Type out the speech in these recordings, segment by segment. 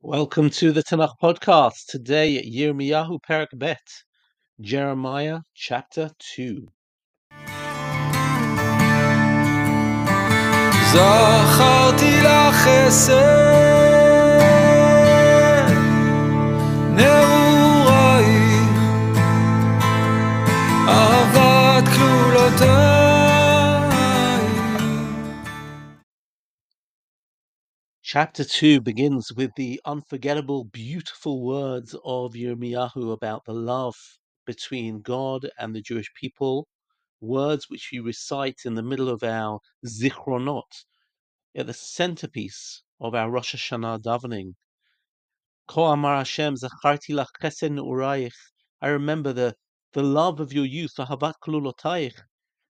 Welcome to the Tanakh podcast. Today, Yirmiyahu Perak Bet, Jeremiah chapter 2. זכרתי לך חסד, נעורייך, Chapter 2 begins with the unforgettable, beautiful words of Yirmiyahu about the love between God and the Jewish people, words which we recite in the middle of our Zichronot, at the centerpiece of our Rosh Hashanah davening. Ko Amar Hashem Zacharti Lach Chesed. I remember the, the love of your youth, Ahavat Klulotayich,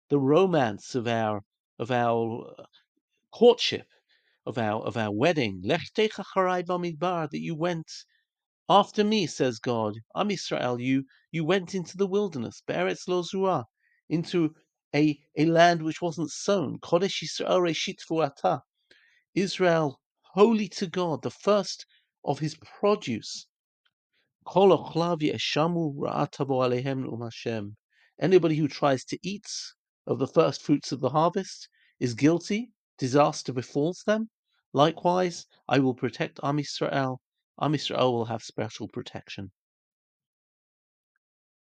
the romance of our of our uh, courtship, of our of our wedding. Lech techa bamidbar, that you went after me, says God. Am Israel, you you went into the wilderness, Be'eretz lo zruah, into a, a land which wasn't sown. Kodesh Yisrael reshit. Israel, holy to God, the first of his produce. Anybody who tries to eat of the first fruits of the harvest is guilty. Disaster befalls them. Likewise, I will protect Am Yisrael. Am Yisrael will have special protection.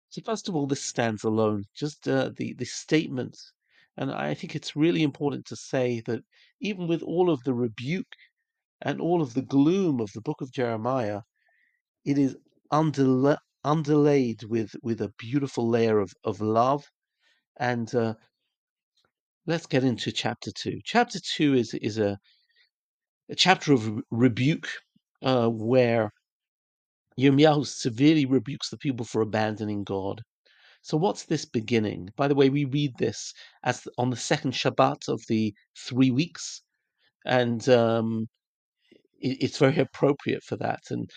So first of all, this stands alone. Just uh, the the statement, and I think it's really important to say that even with all of the rebuke and all of the gloom of the book of Jeremiah, it is underla- underlaid with with a beautiful layer of of love. And uh, let's get into chapter two. Chapter two is is a a chapter of rebuke uh, where Yirmiyahu severely rebukes the people for abandoning God. So what's this beginning? By the way, we read this as on the second Shabbat of the three weeks, and um, it, it's very appropriate for that. And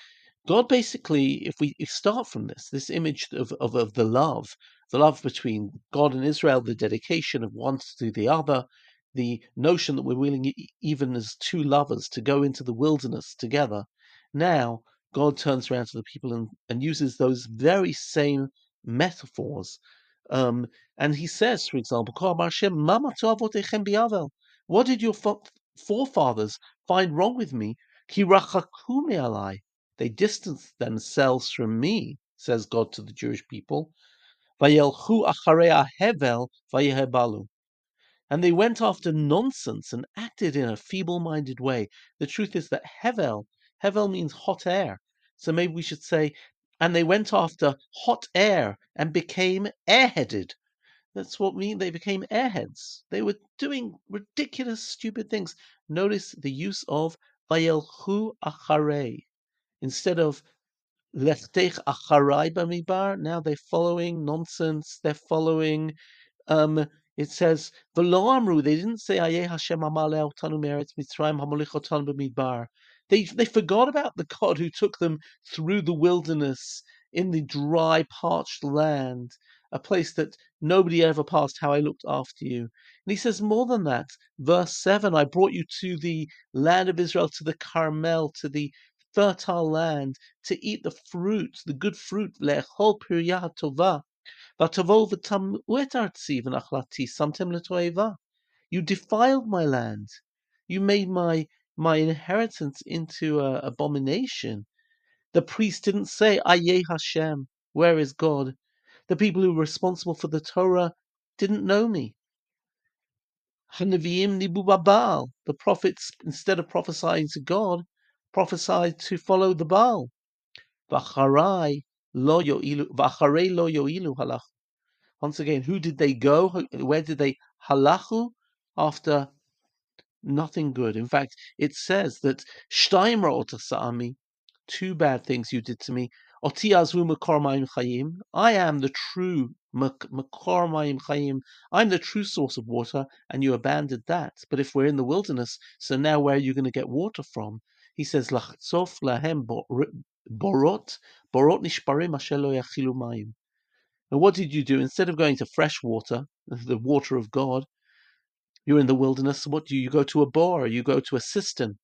God basically, if we start from this, this image of, of, of the love, the love between God and Israel, the dedication of one to the other, the notion that we're willing, even as two lovers, to go into the wilderness together. Now, God turns around to the people and, and uses those very same metaphors. Um, and he says, for example, what did your fo- forefathers find wrong with me? They distanced themselves from me, says God to the Jewish people. Vayelchu acharei hevel vayehebalu. And they went after nonsense and acted in a feeble-minded way. The truth is that Hevel, Hevel means hot air. So maybe we should say, and they went after hot air and became airheaded. That's what mean they became airheads. They were doing ridiculous, stupid things. Notice the use of vayelchu acharei instead of lechtech acharai bamibar. Now they're following nonsense. They're following um, it says, "V'lo amru." They didn't say, "Ayeh Hashem amaleh otanu meretz Mitzrayim hamolich otanu b'midbar." They they forgot about the God who took them through the wilderness in the dry, parched land, a place that nobody ever passed. How I looked after you. And he says more than that. Verse seven: I brought you to the land of Israel, to the Carmel, to the fertile land, to eat the fruit, the good fruit, le'echol piryah tovah. Vatavol v'tamwetartziv nachlati samtem letoeva. You defiled my land. You made my my inheritance into an abomination. The priests didn't say Ayeh Hashem, where is God? The people who were responsible for the Torah didn't know me. Hanaviim nibubabal. The prophets, instead of prophesying to God, prophesied to follow the Baal. Vacharai lo yo'ilu, vacharei lo yo'ilu halach. Once again, who did they go? Where did they halachu after nothing good? In fact, it says that "Shtayim ra'ot sa'ami, two bad things you did to me. Oti azru makor mayim chayim. I am the true mak- makor mayim chayim. I'm the true source of water, and you abandoned that. But if we're in the wilderness, so now where are you going to get water from? He says, "Lachsof lahem borot, borot nishparim asher yachilu mayim. And what did you do? Instead of going to fresh water, the water of God, you're in the wilderness. What do you? You go to a bore, you go to a cistern.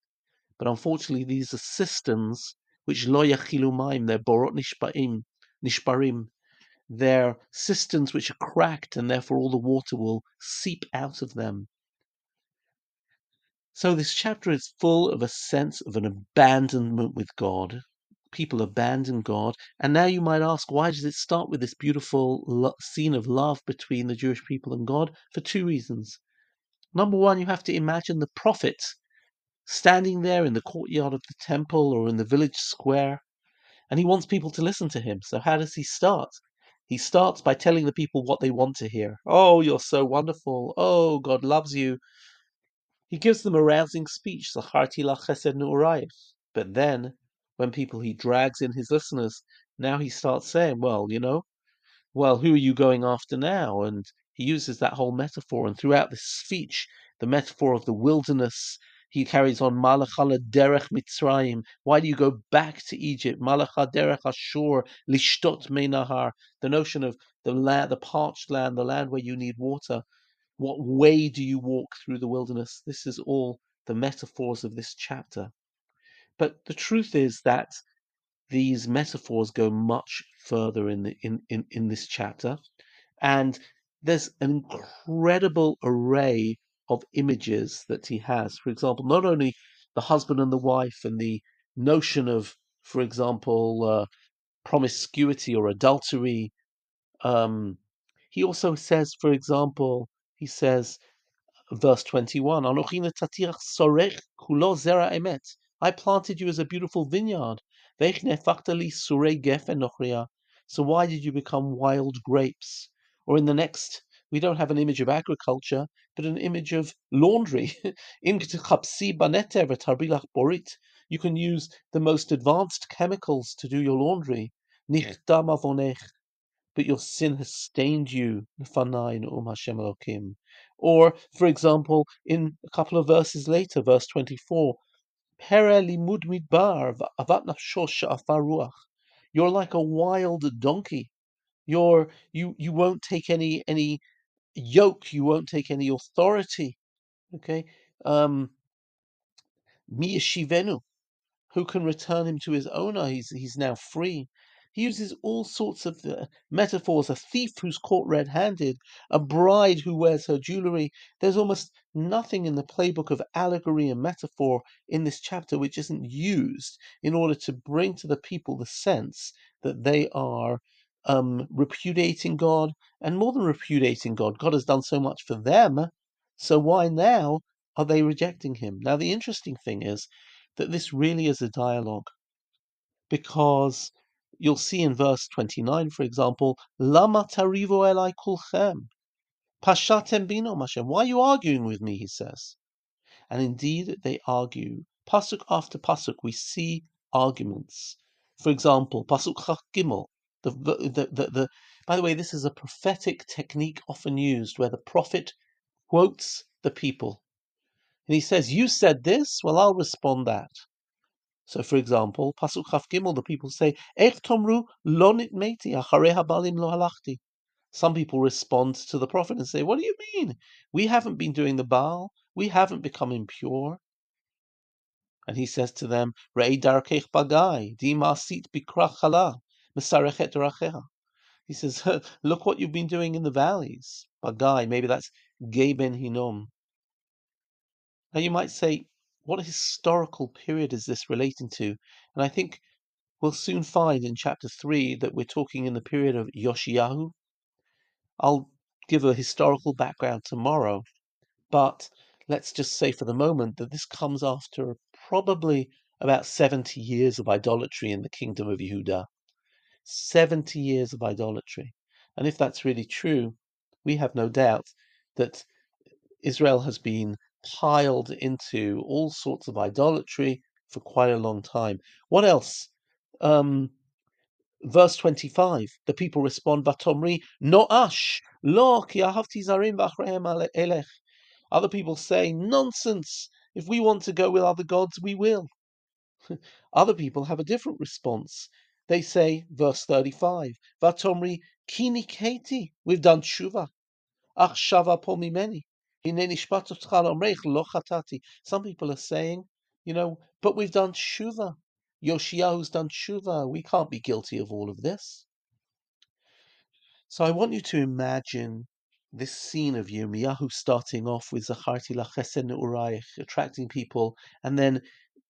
But unfortunately, these are cisterns which lo yachilu they're borot nishbaim, nishbarim. They're cisterns which are cracked, and therefore all the water will seep out of them. So this chapter is full of a sense of an abandonment with God. People abandon God. And now you might ask, why does it start with this beautiful lo- scene of love between the Jewish people and God? For two reasons. Number one, you have to imagine the prophet standing there in the courtyard of the temple or in the village square, and he wants people to listen to him. So how does he start? He starts by telling the people what they want to hear. Oh, you're so wonderful. Oh, God loves you. He gives them a rousing speech, "Zacharti la chesed nu'orayif." But then, when people he drags in his listeners, now he starts saying, well, you know, well, who are you going after now? And he uses that whole metaphor. And throughout this speech, the metaphor of the wilderness, he carries on Malachala derech Mitzrayim. Why do you go back to Egypt? Malacha derech Ashur lishtot meinahar. The notion of the land, the parched land, the land where you need water. What way do you walk through the wilderness? This is all the metaphors of this chapter. But the truth is that these metaphors go much further in the in, in, in this chapter. And there's an incredible array of images that he has. For example, not only the husband and the wife and the notion of, for example, uh, promiscuity or adultery. Um, he also says, for example, he says, verse 21, "Anochi netatiach sorech kulo zera emet." I planted you as a beautiful vineyard. Veich nefachta li surei gefen nochria. So why did you become wild grapes? Or in the next, we don't have an image of agriculture, but an image of laundry. Im tchapsi baneter v'tarbilach borit. You can use the most advanced chemicals to do your laundry. But your sin has stained you, Um Hashem Or, for example, in a couple of verses later, verse 24, Pere limud midbar avat nafsho sha'afar. You're like a wild donkey. You're you you won't take any any yoke. You won't take any authority. Okay. Um, mi yeshivenu. Who can return him to his owner? He's he's now free. He uses all sorts of uh, metaphors. A thief who's caught red-handed, a bride who wears her jewelry. There's almost nothing in the playbook of allegory and metaphor in this chapter which isn't used in order to bring to the people the sense that they are um, repudiating God, and more than repudiating God, God has done so much for them. So why now are they rejecting Him? Now, the interesting thing is that this really is a dialogue because you'll see in verse 29, for example, Lama tarivo elai kulchem. Pashatem bino Mashem. Why are you arguing with me? He says. And indeed, they argue. Pasuk after pasuk, we see arguments. For example, pasuk gimel. The, the, the, the, by the way, this is a prophetic technique often used where the prophet quotes the people. And he says, You said this, well, I'll respond that. So, for example, Pasuk Chaf Gimel, the people say, Ech tomru lo nitmeti acharei habalim lo halachti. Some people respond to the prophet and say, What do you mean? We haven't been doing the Baal. We haven't become impure. And he says to them, Rei darkech bagai, di masit bikrach chala, mesarechet racheha. He says, Look what you've been doing in the valleys. Bagai, maybe that's Gei ben Hinnom. Now you might say, what historical period is this relating to? And I think we'll soon find in chapter 3 that we're talking in the period of Yoshiyahu. I'll give a historical background tomorrow, but let's just say for the moment that this comes after probably about 70 years of idolatry in the kingdom of Yehuda. 70 years of idolatry. And if that's really true, we have no doubt that Israel has been piled into all sorts of idolatry for quite a long time. What else? Um, verse 25, the people respond, Vatomri, no ash, lo ki zarim elech. Other people say, nonsense. If we want to go with other gods, we will. other people have a different response. They say, verse 35, Vatomri, kini keti, we've done tshuva. Ach shava po mimeni. Some people are saying, You know, but we've done tshuva. Yoshiyahu's done tshuva. We can't be guilty of all of this. So I want you to imagine this scene of Yirmiyahu starting off with Zacharti Lachesen Urayich, attracting people, and then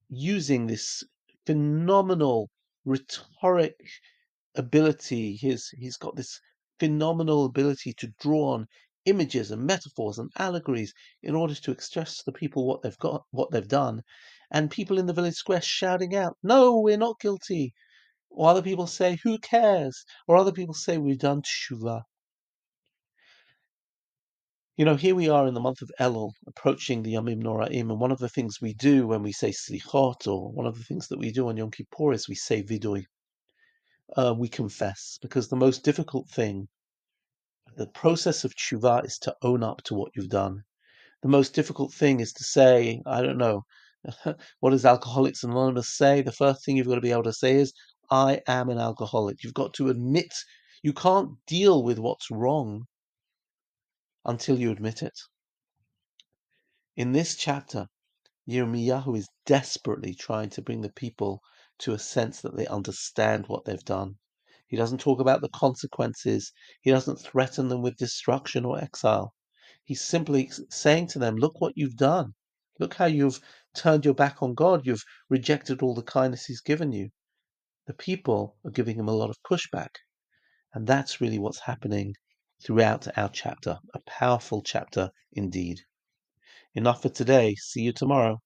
using this phenomenal rhetoric ability. He's, he's got this phenomenal ability to draw on images and metaphors and allegories in order to express to the people what they've got, what they've done. And people in the village square shouting out, No, we're not guilty. Or other people say, Who cares? Or other people say, We've done tshuva. You know, here we are in the month of Elul, approaching the Yomim Noraim, and one of the things we do when we say Slichot, or one of the things that we do on Yom Kippur is we say Vidui. Uh, we confess, because the most difficult thing, the process of tshuva is to own up to what you've done. The most difficult thing is to say, I don't know, what does Alcoholics Anonymous say? The first thing you've got to be able to say is, I am an alcoholic. You've got to admit you can't deal with what's wrong until you admit it. In this chapter, Yirmiyahu is desperately trying to bring the people to a sense that they understand what they've done. He doesn't talk about the consequences. He doesn't threaten them with destruction or exile. He's simply saying to them, Look what you've done. Look how you've turned your back on God. You've rejected all the kindness He's given you the people are giving him a lot of pushback. And that's really what's happening throughout our chapter. A powerful chapter indeed. Enough for today. See you tomorrow.